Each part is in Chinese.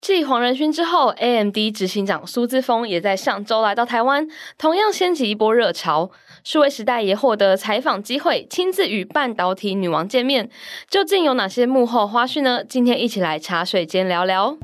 继黄仁勋之后，AMD 执行长苏姿峰也在上周来到台湾，同样掀起一波热潮。数位时代也获得采访机会，亲自与半导体女王见面。究竟有哪些幕后花絮呢？今天一起来茶水间聊聊。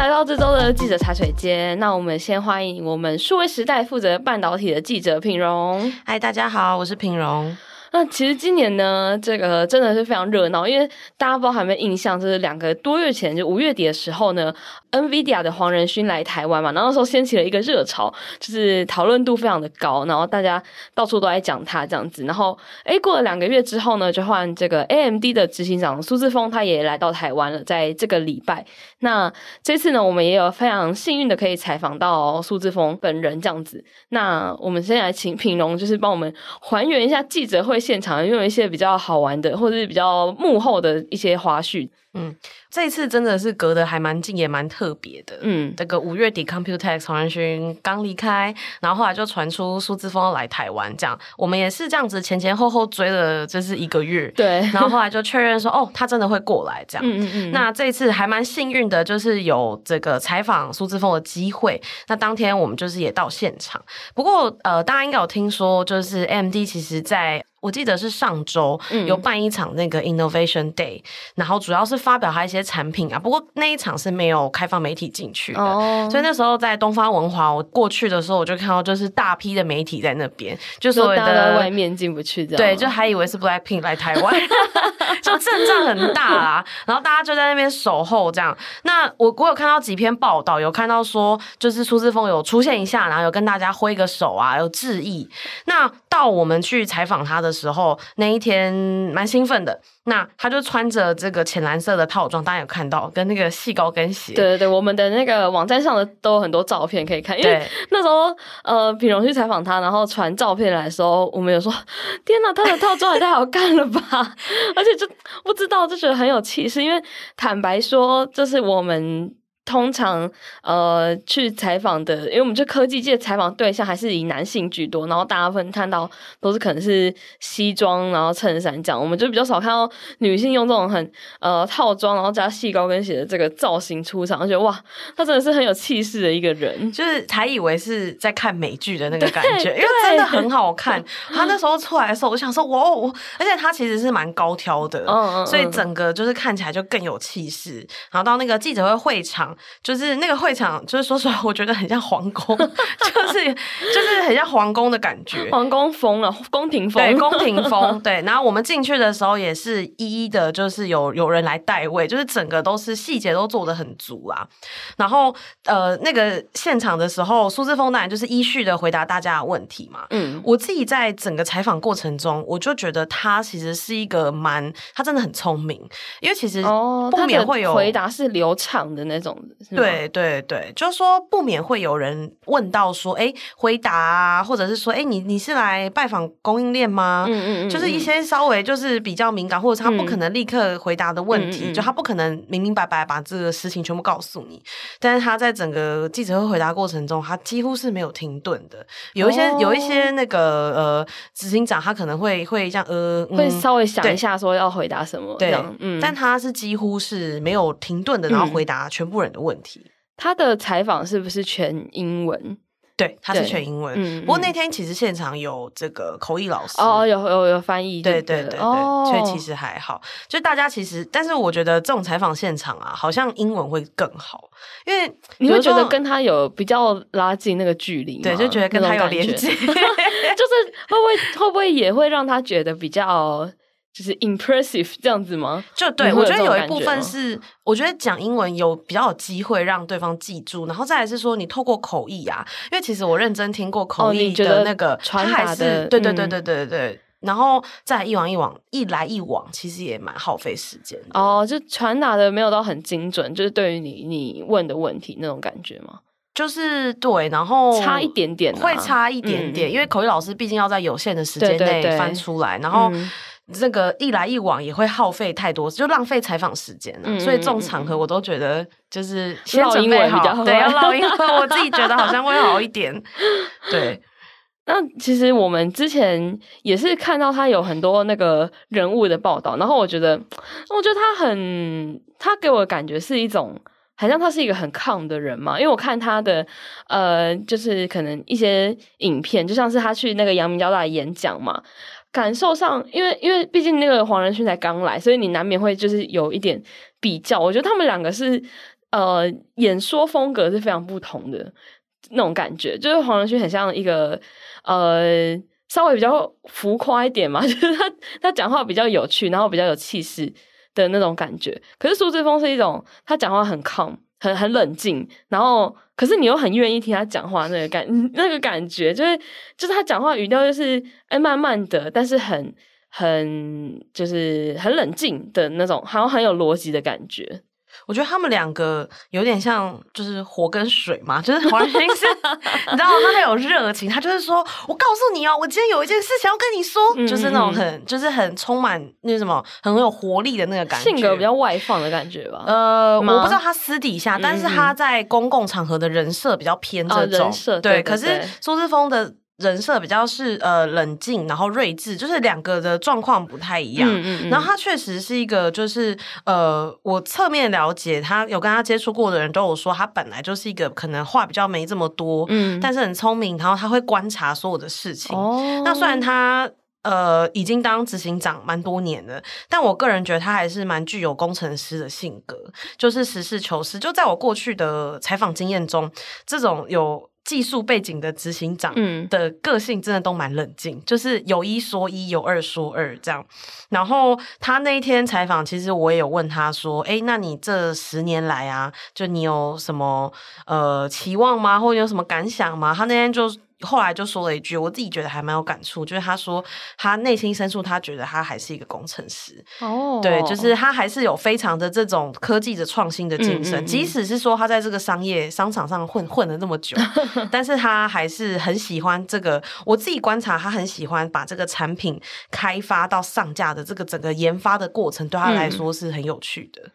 来到这周的记者茶水间。那我们先欢迎我们数位时代负责半导体的记者品荣。嗨，大家好，我是品荣。那其实今年呢，这个真的是非常热闹，因为大家不知道还没印象，就是两个多月前，就五月底的时候呢，NVIDIA 的黄仁勋来台湾嘛，然后那时候掀起了一个热潮，就是讨论度非常的高，然后大家到处都在讲他这样子。然后，诶，过了两个月之后呢，就换这个 AMD 的执行长苏志峰，他也来到台湾了，在这个礼拜。那这次呢，我们也有非常幸运的可以采访到苏志峰本人这样子。那我们先来请品蓉，就是帮我们还原一下记者会现场，用一些比较好玩的，或者是比较幕后的一些花絮。嗯，这一次真的是隔得还蛮近，也蛮特别的。嗯，这个五月底，Computex 黄仁勋刚离开，然后后来就传出苏志峰要来台湾，这样我们也是这样子前前后后追了，就是一个月。对，然后后来就确认说，哦，他真的会过来这样。嗯嗯嗯。那这一次还蛮幸运的，就是有这个采访苏志峰的机会。那当天我们就是也到现场。不过呃，大家应该有听说，就是 AMD 其实在。我记得是上周有办一场那个 Innovation Day，、嗯、然后主要是发表他一些产品啊。不过那一场是没有开放媒体进去的，哦、所以那时候在东方文华，我过去的时候我就看到就是大批的媒体在那边，就所谓的在外面进不去，对，就还以为是 Blackpink 来台湾，就阵仗很大啦。然后大家就在那边守候这样。那我我有看到几篇报道，有看到说就是苏志峰有出现一下，然后有跟大家挥个手啊，有致意。那到我们去采访他的时候，那一天蛮兴奋的。那他就穿着这个浅蓝色的套装，大家有看到，跟那个细高跟鞋。对对对，我们的那个网站上的都有很多照片可以看。因为那时候呃，品荣去采访他，然后传照片来的时候，我们有说：天哪，他的套装也太好看了吧！而且就不知道就觉得很有气势。因为坦白说，就是我们。通常呃去采访的，因为我们这科技界采访对象还是以男性居多，然后大家分看到都是可能是西装，然后衬衫这样，我们就比较少看到女性用这种很呃套装，然后加细高跟鞋的这个造型出场，我觉得哇，他真的是很有气势的一个人，就是还以为是在看美剧的那个感觉，因为真的很好看。他那时候出来的时候，我想说哇哦，而且他其实是蛮高挑的，嗯嗯嗯，所以整个就是看起来就更有气势。然后到那个记者会会场。就是那个会场，就是说实话，我觉得很像皇宫，就是就是很像皇宫的感觉，皇宫风了，宫廷风，对，宫廷 风，对。然后我们进去的时候也是一一的，就是有有人来代位，就是整个都是细节都做得很足啊。然后呃，那个现场的时候，苏志峰当然就是依序的回答大家的问题嘛。嗯，我自己在整个采访过程中，我就觉得他其实是一个蛮，他真的很聪明，因为其实不免会有、哦、回答是流畅的那种。对对对，就是说不免会有人问到说，哎，回答啊，或者是说，哎，你你是来拜访供应链吗？嗯嗯嗯，就是一些稍微就是比较敏感，或者是他不可能立刻回答的问题，嗯、就他不可能明明白白把这个事情全部告诉你，但是他在整个记者会回答过程中，他几乎是没有停顿的。有一些、哦、有一些那个呃执行长，他可能会会这样呃，会稍微想一下说要回答什么，对，嗯，但他是几乎是没有停顿的，然后回答全部人的问题。他的采访是不是全英文？对，他是全英文。嗯，不过那天其实现场有这个口译老师哦，有有有翻译，对对对对，哦，所以其实还好。就大家其实，但是我觉得这种采访现场啊，好像英文会更好，因为你会觉得跟他有比较拉近那个距离，对，就觉得跟他有连接，就是会不会会不会也会让他觉得比较。就是 impressive 这样子吗？就对，我觉得有一部分是，我觉得讲英文有比较有机会让对方记住，然后再来是说你透过口译啊，因为其实我认真听过口译的那个传达的，对对对对对对，嗯、然后再一往一往一来一往，其实也蛮耗费时间的。哦，就传达的没有到很精准，就是对于你你问的问题那种感觉吗？就是对，然后差一点点，会差一点点，嗯、因为口译老师毕竟要在有限的时间内翻出来，对对对，然后。嗯这个一来一往也会耗费太多，就浪费采访时间了。嗯、所以这种场合我都觉得就是先准备好，对，要唠英文。我自己觉得好像会好一点。对，那其实我们之前也是看到他有很多那个人物的报道，然后我觉得，我觉得他很，他给我的感觉是一种，好像他是一个很 calm 的人嘛。因为我看他的，呃，就是可能一些影片，就像是他去那个阳明交大演讲嘛，感受上，因为因为毕竟那个黄仁勋才刚来，所以你难免会就是有一点比较。我觉得他们两个是，呃，演说风格是非常不同的。那种感觉，就是黄仁勋很像一个呃，稍微比较浮夸一点嘛，就是他他讲话比较有趣，然后比较有气势的那种感觉。可是苏志峰是一种他讲话很 calm，很很冷静，然后可是你又很愿意听他讲话那个感 那个感觉，就是就是他讲话语调就是哎慢慢的，但是很很就是很冷静的那种，好像很有逻辑的感觉。我觉得他们两个有点像，就是火跟水嘛。就是 黄仁勋是，你知道他很有热情，他就是说：“我告诉你哦，我今天有一件事情要跟你说。嗯”就是那种很，就是很充满那什么，很有活力的那个感觉，性格比较外放的感觉吧。呃，我不知道他私底下，但是他在公共场合的人设比较偏这种。哦、对，对对对，可是苏志峰的。人设比较是呃冷静，然后睿智，就是两个的状况不太一样。嗯然后他确实是一个，就是呃，我侧面了解他有跟他接触过的人都有说，他本来就是一个可能话比较没这么多，嗯，但是很聪明，然后他会观察所有的事情。哦，那虽然他呃已经当执行长蛮多年了，但我个人觉得他还是蛮具有工程师的性格，就是实事求是。就在我过去的采访经验中，这种有。技术背景的执行长的个性真的都蛮冷静，嗯、就是有一说一，有二说二这样。然后他那一天采访，其实我也有问他说：“哎，那你这十年来啊，就你有什么呃期望吗？或者有什么感想吗？”他那天就。后来就说了一句，我自己觉得还蛮有感触，就是他说他内心深处他觉得他还是一个工程师哦，对，就是他还是有非常的这种科技的创新的精神，嗯嗯嗯，即使是说他在这个商业商场上混混了那么久，但是他还是很喜欢这个。我自己观察，他很喜欢把这个产品开发到上架的这个整个研发的过程，对他来说是很有趣的。嗯、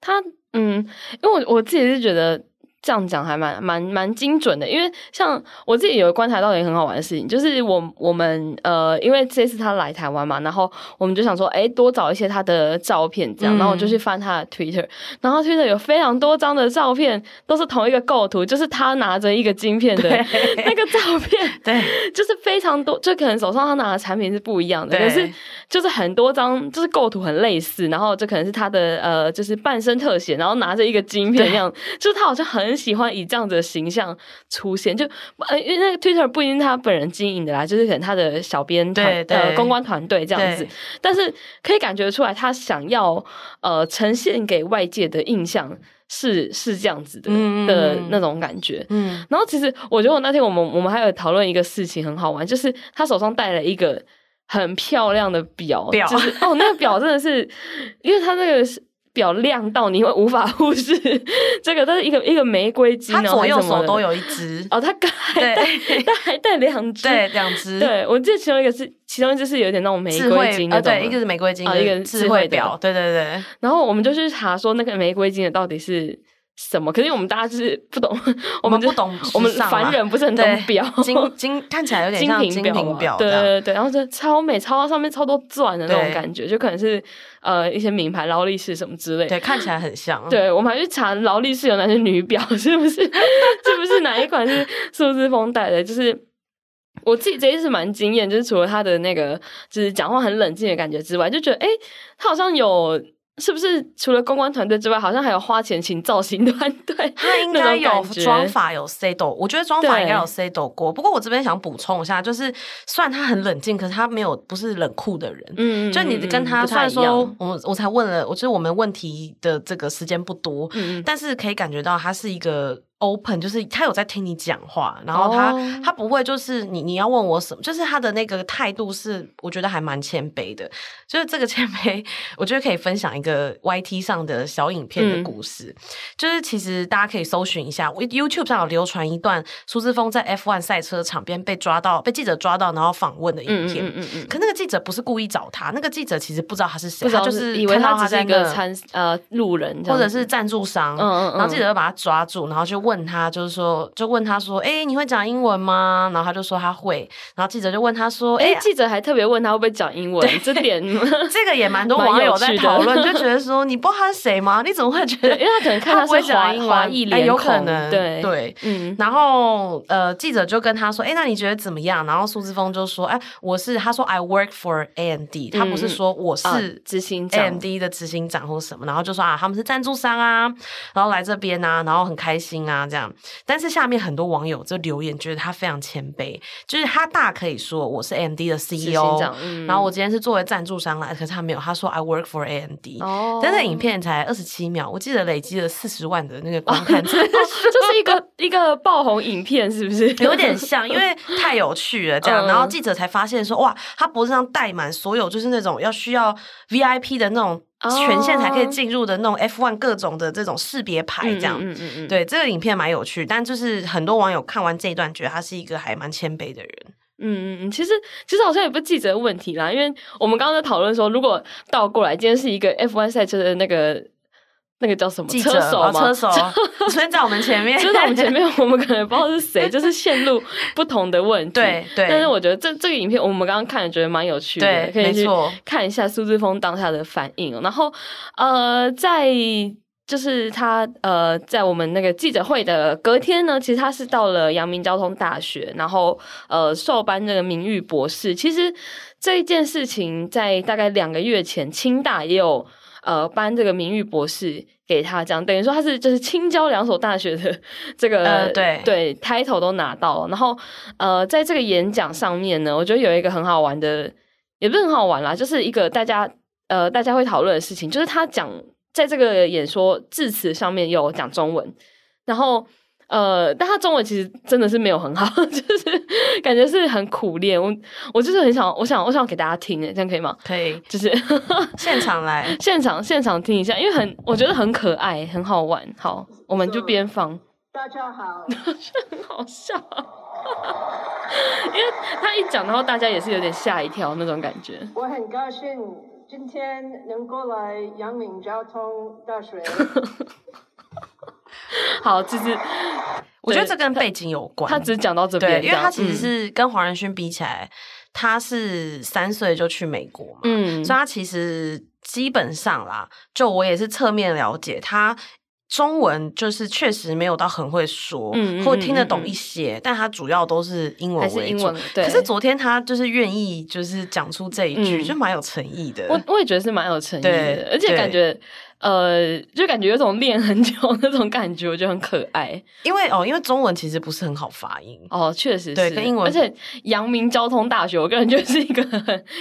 他嗯，因为我我自己是觉得。这样讲还蛮蛮蛮精准的，因为像我自己有观察到一个很好玩的事情，就是我我们呃，因为这次他来台湾嘛，然后我们就想说，哎，多找一些他的照片，这样，嗯、然后我就去翻他的 Twitter，然后 Twitter 有非常多张的照片，都是同一个构图，就是他拿着一个晶片的那个照片，对，就是非常多，就可能手上他拿的产品是不一样的，可是就是很多张，就是构图很类似，然后这可能是他的呃，就是半身特写，然后拿着一个晶片一样，对就是他好像很。很喜欢以这样子的形象出现，就呃，因为那个 Twitter 不一定他本人经营的啦，就是可能他的小编团呃公关团队这样子，但是可以感觉出来，他想要呃呈现给外界的印象是是这样子的、嗯、的那种感觉。嗯，然后其实我觉得我那天我们我们还有讨论一个事情很好玩，就是他手上戴了一个很漂亮的表，表就是哦，那个表真的是，因为他那个是。表亮到你会无法忽视，这个它是一个一个玫瑰金，它左右手都有一只哦，它还带它还带两只，对，两只。对，我记得其中一个是，其中一只是有点那种玫瑰金的，对，一个是玫瑰金，一个智慧表，对对对。然后我们就去查说那个玫瑰金的到底是什么？可是我们大家就是不懂，我们不懂，我们凡人不是很懂表，金金看起来有点像精品表，对对对。然后就超美，超到上面超多钻的那种感觉，就可能是。呃，一些名牌劳力士什么之类的，对，看起来很像。对，我们还去查劳力士有哪些女表，是不是？是不是哪一款是数字风带的？就是我自己这一次蛮惊艳，就是除了他的那个，就是讲话很冷静的感觉之外，就觉得哎，他好像有。是不是除了公关团队之外，好像还有花钱请造型团队？他应该有妆法有 settle，我觉得妆法应该有 settle 过。不过我这边想补充一下，就是虽然他很冷静，可是他没有不是冷酷的人。嗯，就你跟他虽然说，我我才问了，我觉得我们问题的这个时间不多，嗯，但是可以感觉到他是一个。Open 就是他有在听你讲话，然后他、oh. 他不会就是你你要问我什么，就是他的那个态度是我觉得还蛮谦卑的，就是这个谦卑，我觉得可以分享一个 YT 上的小影片的故事，嗯、就是其实大家可以搜寻一下，YouTube 上有流传一段苏志峰在 F1 赛车场边被抓到，被记者抓到，然后访问的影片，嗯嗯嗯，嗯可那个记者不是故意找他，那个记者其实不知道他是谁，他就是以为他只是一个参呃路人或者是赞助商，嗯嗯，嗯然后记者就把他抓住，然后就问。问他，就是说，就问他说，哎、欸，你会讲英文吗？然后他就说他会。然后记者就问他说，哎、欸，记者还特别问他会不会讲英文，这点 这个也蛮多网友在讨论，就觉得说，你不知道他是谁吗？你怎么会觉得？因为他可能 看他是华华裔脸孔，有可能，对对，嗯。然后呃，记者就跟他说，哎、欸，那你觉得怎么样？然后苏志峰就说，哎、欸，我是他说 I work for AMD，、嗯、他不是说我是执行 AMD 的执行长或什么，然后就说啊，他们是赞助商啊，然后来这边啊，然后很开心啊，这样。但是下面很多网友就留言，觉得他非常谦卑，就是他大可以说我是 AMD 的 CEO，、嗯、然后我今天是作为赞助商来，可是他没有，他说 I work for AMD，、哦、但是影片才二十七秒，我记得累积了四十万的那个观看，这、哦、是一个一个爆红影片，是不是？有点像，因为太有趣了，这样，嗯、然后记者才发现说，哇，他脖子上戴满所有就是那种要需要 VIP 的那种。权限才可以进入的那种 F1 各种的这种识别牌，这样，嗯嗯嗯，对，这个影片蛮有趣，但就是很多网友看完这一段，觉得他是一个还蛮谦卑的人。嗯嗯嗯，其实其实好像也不是记者的问题啦，因为我们刚刚在讨论说，如果倒过来，今天是一个 F1 赛车的那个。那个叫什么？车手吗？车手 在我们前面，就在我们前面，我们可能不知道是谁，就是线路不同的问题。对对。但是我觉得这这个影片，我们刚刚看了觉得蛮有趣的，可以去看一下苏志峰当下的反应。然后呃，在就是他呃，在我们那个记者会的隔天呢，其实他是到了阳明交通大学，然后呃，授颁这个名誉博士。其实这一件事情在大概两个月前，清大也有。呃，颁这个名誉博士给他，这样等于说他是就是青交两所大学的 这个、呃、对对 title 都拿到了。然后呃，在这个演讲上面呢，我觉得有一个很好玩的，也不是很好玩啦，就是一个大家呃大家会讨论的事情，就是他讲在这个演说致辞上面有讲中文，然后。呃，但他中文其实真的是没有很好，就是感觉是很苦练。我我就是很想，我想我想给大家听诶，这样可以吗？可以，就是 现场来，现场现场听一下，因为很我觉得很可爱，很好玩。好，我们就边放。大家好，很好笑，因为他一讲，然后大家也是有点吓一跳那种感觉。我很高兴今天能过来阳明交通大学。好，就是 我觉得这跟背景有关。他，他只讲到这边，因为他其实是跟黄仁勋比起来，嗯、他是三岁就去美国嘛，嗯，所以他其实基本上啦，就我也是侧面了解，他中文就是确实没有到很会说，嗯，或听得懂一些，嗯、但他主要都是英文为主。还是英文，对。可是昨天他就是愿意就是讲出这一句，嗯、就蛮有诚意的。我我也觉得是蛮有诚意的，而且感觉。呃，就感觉有种练很久那种感觉，我觉得很可爱。因为哦，因为中文其实不是很好发音哦，确实是。对，跟英文。而且阳明交通大学，我个人觉得是一个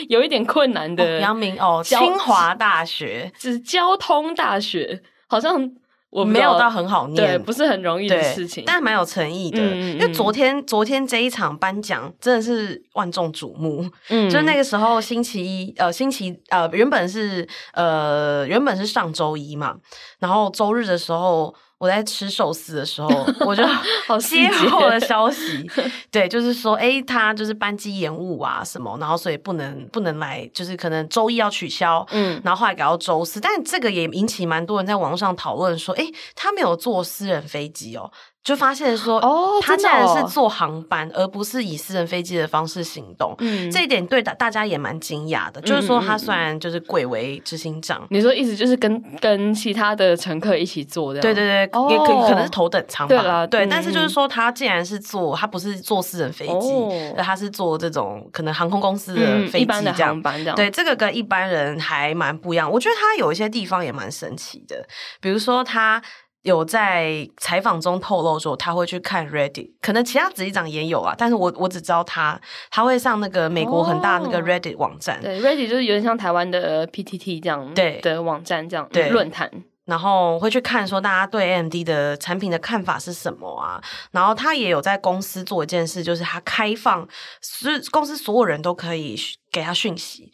有一点困难的。阳明哦，清华大学是交通大学，好像。我没有到很好念，对，不是很容易的事情，但蛮有诚意的。嗯、因为昨天昨天这一场颁奖真的是万众瞩目，嗯，就那个时候星期一，呃，星期呃原本是呃原本是上周一嘛，然后周日的时候。我在吃寿司的时候，我就 好接获了消 息，对，就是说，哎、欸，他就是班机延误啊什么，然后所以不能不能来，就是可能周一要取消，嗯，然后后来改到周四，但这个也引起蛮多人在网上讨论说，哎、欸，他没有坐私人飞机哦。就发现说，哦，他竟然是坐航班，而不是以私人飞机的方式行动。嗯，这一点对大大家也蛮惊讶的。就是说，他虽然就是贵为执行长，你说意思就是跟跟其他的乘客一起坐的？对对对，也可可能是头等舱吧。对。但是就是说，他竟然是坐，他不是坐私人飞机，而他是坐这种可能航空公司的飞机，这样。对，这个跟一般人还蛮不一样。我觉得他有一些地方也蛮神奇的，比如说他。有在采访中透露说他会去看 Reddit，可能其他执行长也有啊，但是我我只知道他他会上那个美国很大那个 Reddit 网站，哦、对 Reddit 就是有点像台湾的 PTT 这样对的网站这样对论坛，然后会去看说大家对 AMD 的产品的看法是什么啊，然后他也有在公司做一件事，就是他开放是公司所有人都可以给他讯息。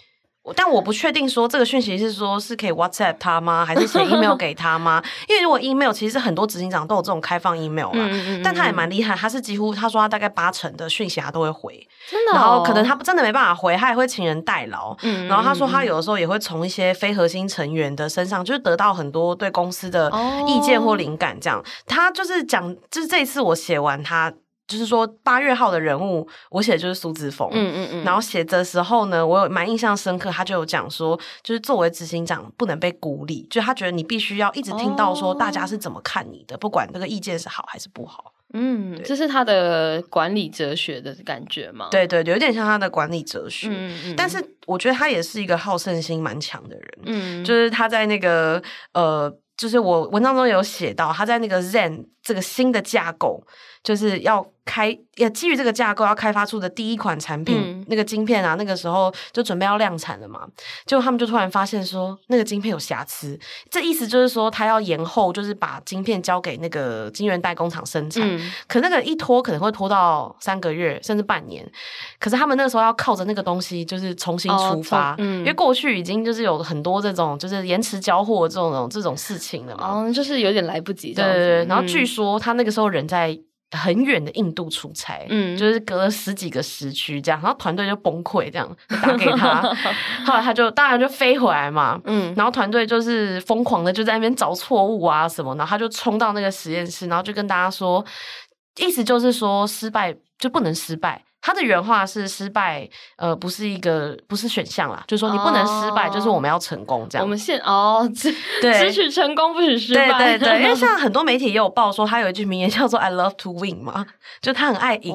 但我不确定说这个讯息是说是可以 WhatsApp 他吗？还是写 email 给他吗？因为如果 email 其实很多执行长都有这种开放 email 嘛，嗯嗯嗯，但他也蛮厉害，他是几乎他说他大概八成的讯息他都会回，真的、哦，然后可能他真的没办法回，他也会请人代劳。然后他说他有的时候也会从一些非核心成员的身上，就是得到很多对公司的意见或灵感。这样，哦、他就是讲，就是这一次我写完他。就是说八月号的人物，我写的就是苏姿丰。嗯嗯嗯。然后写的时候呢，我有蛮印象深刻，他就有讲说，就是作为执行长不能被孤立，就他觉得你必须要一直听到说大家是怎么看你的，哦、不管这个意见是好还是不好。嗯，对这是他的管理哲学的感觉吗？对对，有点像他的管理哲学。嗯嗯。但是我觉得他也是一个好胜心蛮强的人。嗯。就是他在那个呃，就是我文章中有写到，他在那个 Zen 这个新的架构。就是要开，也基于这个架构要开发出的第一款产品，嗯、那个晶片啊，那个时候就准备要量产了嘛。结果他们就突然发现说，那个晶片有瑕疵。这意思就是说，他要延后，就是把晶片交给那个晶圆代工厂生产。嗯、可那个一拖可能会拖到三个月，甚至半年。可是他们那个时候要靠着那个东西，就是重新出发。哦嗯、因为过去已经就是有很多这种就是延迟交货这种这种事情了嘛。哦，就是有点来不及。对对对。然后据说他那个时候人在。很远的印度出差，嗯，就是隔了十几个时区这样，然后团队就崩溃，这样打给他，后来他就当然就飞回来嘛，嗯，然后团队就是疯狂的就在那边找错误啊什么，然后他就冲到那个实验室，然后就跟大家说，意思就是说失败就不能失败。他的原话是失败，呃，不是一个不是选项啦，就是说你不能失败，就是我们要成功这样。我们现哦，只只许成功不许失败，对对对，因为 像很多媒体也有报说他有一句名言叫做 “I love to win” 嘛，就他很爱赢，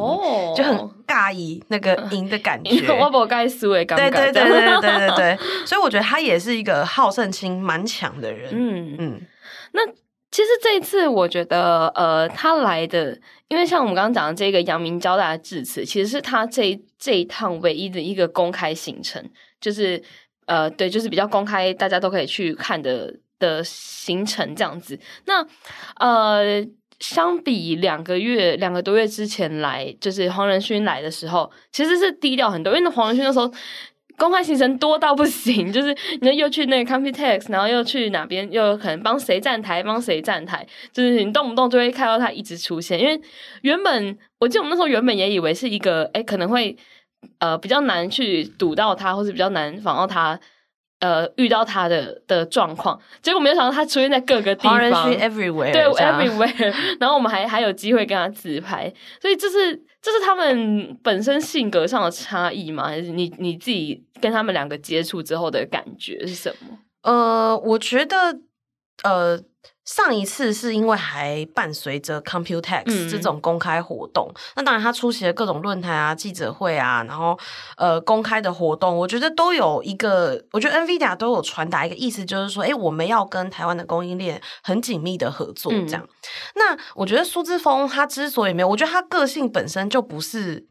就很尬以那个赢的感觉，我不会输的，对对对对对对对，所以我觉得他也是一个好胜心蛮强的人，嗯嗯，那。其实这一次，我觉得，呃，他来的，因为像我们刚刚讲的这个阳明交大的致辞，其实是他这这一趟唯一的一个公开行程，就是，呃，对，就是比较公开，大家都可以去看的的行程这样子。那，呃，相比两个月、两个多月之前来，就是黄仁勋来的时候，其实是低调很多，因为那黄仁勋那时候。公开行程多到不行，就是你又去那个 Computex，然后又去哪边，又有可能帮谁站台，帮谁站台，就是你动不动就会看到他一直出现。因为原本我记得我们那时候原本也以为是一个，哎，可能会呃比较难去堵到他，或是比较难防到他。呃，遇到他的的状况，结果没有想到他出现在各个地方，everywhere，对，everywhere。然后我们还还有机会跟他自拍，所以这是这是他们本身性格上的差异吗？还是你你自己跟他们两个接触之后的感觉是什么？呃，我觉得，呃。上一次是因为还伴随着 Computex 这种公开活动，嗯、那当然他出席了各种论坛啊、记者会啊，然后呃公开的活动，我觉得都有一个，我觉得 NVIDIA 都有传达一个意思，就是说，哎，我们要跟台湾的供应链很紧密的合作，这样。嗯、那我觉得苏志峰他之所以没有，我觉得他个性本身就不是，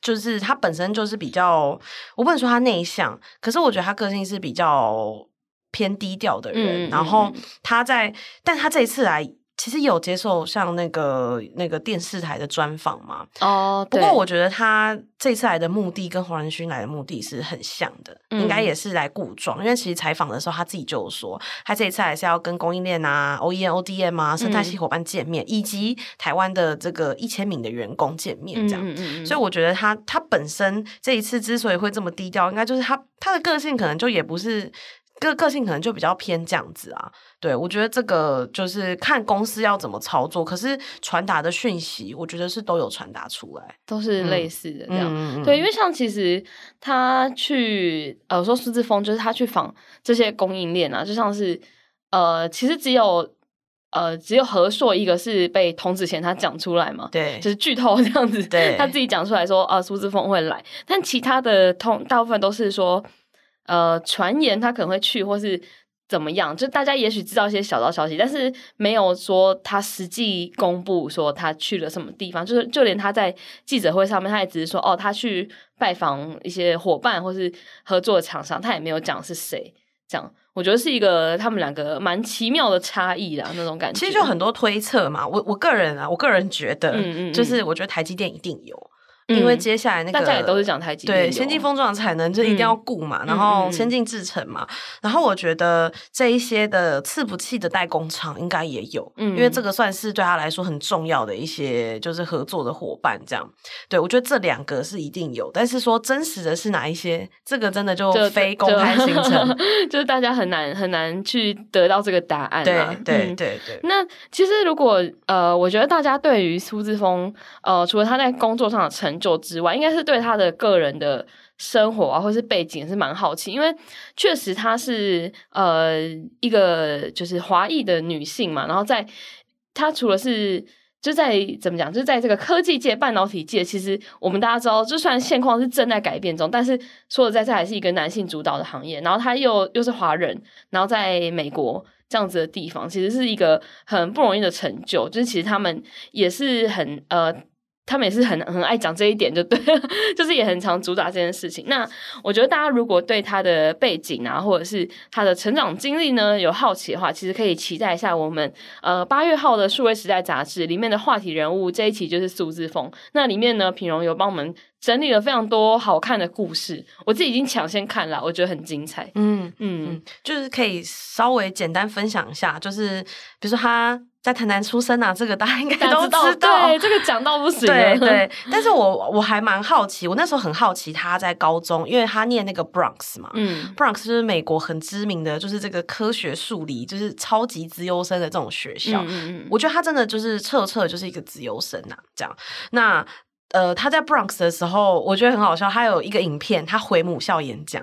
就是他本身就是比较，我不能说他内向，可是我觉得他个性是比较。偏低调的人，嗯、然后他在，嗯、但他这一次来，其实有接受像那个那个电视台的专访嘛。哦，不过我觉得他这次来的目的跟黄仁勋来的目的是很像的，嗯、应该也是来故装。因为其实采访的时候他自己就有说，他这一次还是要跟供应链啊、OEM、ODM 啊、生态系伙伴见面，嗯、以及台湾的这个一千名的员工见面，这样。所以我觉得他他本身这一次之所以会这么低调，应该就是他他的个性可能就也不是。个个性可能就比较偏这样子啊，对，我觉得这个就是看公司要怎么操作，可是传达的讯息，我觉得是都有传达出来，都是类似的这样。嗯、对，因为像其实他去呃，我说苏志峰就是他去访这些供应链啊，就像是呃，其实只有呃只有何硕一个是被童子贤他讲出来嘛，对，就是剧透 这样子，对，他自己讲出来说啊，苏志峰会来，但其他的通大部分都是说。呃，传言他可能会去，或是怎么样？就大家也许知道一些小道消息，但是没有说他实际公布说他去了什么地方。就是就连他在记者会上面，他也只是说哦，他去拜访一些伙伴或是合作的厂商，他也没有讲是谁。这样，我觉得是一个他们两个蛮奇妙的差异啦，那种感觉。其实就很多推测嘛，我我个人啊，我个人觉得，嗯嗯嗯，就是我觉得台积电一定有。因为接下来那个大家也都是讲台积电，对，先进封装的产能就一定要顾嘛，然后先进制程嘛，然后我觉得这一些的伺服器的代工厂应该也有，嗯因为这个算是对他来说很重要的一些就是合作的伙伴，这样，对我觉得这两个是一定有，但是说真实的是哪一些，这个真的就非公开行程，就是大家很难很难去得到这个答案，对对对对。那其实如果呃，我觉得大家对于苏志峰呃，除了他在工作上的成成就之外，应该是对他的个人的生活啊，或是背景是蛮好奇，因为确实她是呃一个就是华裔的女性嘛，然后在她除了是就在怎么讲，就在这个科技界、半导体界，其实我们大家知道，就算现况是正在改变中，但是说实在，这还是一个男性主导的行业。然后她又又是华人，然后在美国这样子的地方，其实是一个很不容易的成就。就是其实他们也是很呃。他们也是很 很爱讲这一点，就对，就是也很常主打这件事情。那我觉得大家如果对他的背景啊，或者是他的成长经历呢，有好奇的话，其实可以期待一下我们呃八月号的数位时代杂志里面的话题人物这一期就是数字风。那里面呢，品荣有帮我们整理了非常多好看的故事，我自己已经抢先看了，我觉得很精彩。嗯嗯，就是可以稍微简单分享一下，就是比如说他。在台南出生啊，这个大家应该都知道。知道对，这个讲到不行。对对，但是我我还蛮好奇，我那时候很好奇他在高中，因为他念那个 Bronx 嘛，嗯，Bronx 就是美国很知名的，就是这个科学数理就是超级资优生的这种学校。嗯嗯嗯，我觉得他真的就是彻彻就是一个资优生呐，这样那。呃，他在 Bronx 的时候，我觉得很好笑。他有一个影片，他回母校演讲，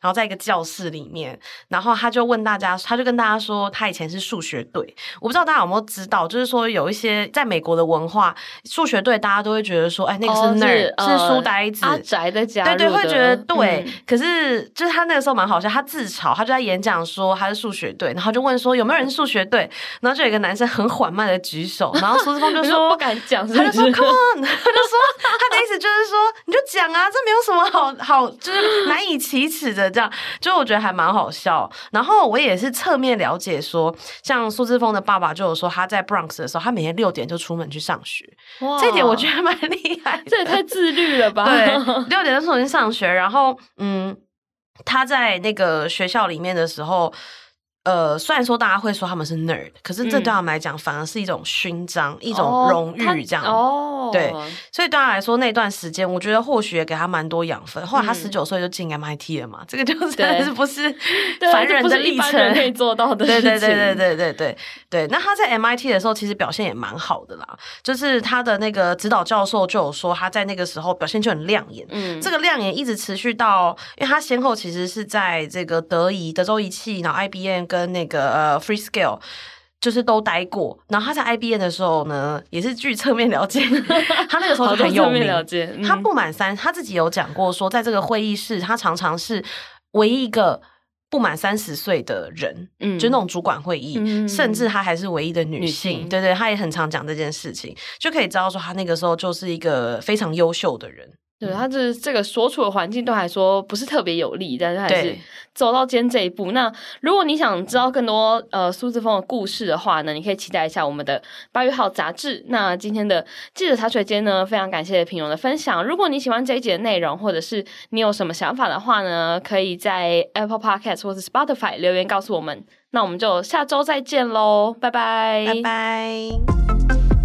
然后在一个教室里面，然后他就问大家，他就跟大家说，他以前是数学队。我不知道大家有没有知道，就是说有一些在美国的文化，数学队大家都会觉得说，哎，那个是 nerd，、哦、是，书呆子，宅的家，对对，会觉得对。嗯、可是就是他那个时候蛮好笑，他自嘲，他就在演讲说他是数学队，然后就问说有没有人是数学队，然后就有一个男生很缓慢的举手，然后苏志峰就 说不敢讲，他就说 come on，他就说。他的意思就是说，你就讲啊，这没有什么好好，就是难以启齿的这样，就我觉得还蛮好笑。然后我也是侧面了解说，像苏志峰的爸爸就有说，他在 Bronx 的时候，他每天六点就出门去上学，哇这一点我觉得蛮厉害，这也太自律了吧？对，六点就出门去上学，然后嗯，他在那个学校里面的时候。呃，虽然说大家会说他们是 nerd，可是这对他们来讲反而是一种勋章，嗯、一种荣誉，这样。哦，对，所以对他来说那段时间，我觉得或许也给他蛮多养分。后来他十九岁就进 MIT 了嘛，嗯、这个就真的是不是 凡人的历程可以做到的。对对对对对对对对。那他在 MIT 的时候，其实表现也蛮好的啦。就是他的那个指导教授就有说，他在那个时候表现就很亮眼。嗯，这个亮眼一直持续到，因为他先后其实是在这个德仪、德州仪器，然后 IBM。跟那个呃，Freescale 就是都待过，然后他在 IBM 的时候呢，也是据侧面了解，他那个时候就很有名。了解，嗯、他不满三，他自己有讲过说，在这个会议室，他常常是唯一一个不满三十岁的人，嗯，就那种主管会议，嗯、甚至他还是唯一的女性，女性对对，他也很常讲这件事情，就可以知道说，他那个时候就是一个非常优秀的人。对，他这这个所处的环境都还说不是特别有利，但是还是走到今天这一步。那如果你想知道更多呃苏志峰的故事的话呢，你可以期待一下我们的八月号杂志。那今天的记者茶水间呢，非常感谢平荣的分享。如果你喜欢这一集的内容，或者是你有什么想法的话呢，可以在 Apple Podcast 或者 Spotify 留言告诉我们。那我们就下周再见喽，拜拜，拜拜。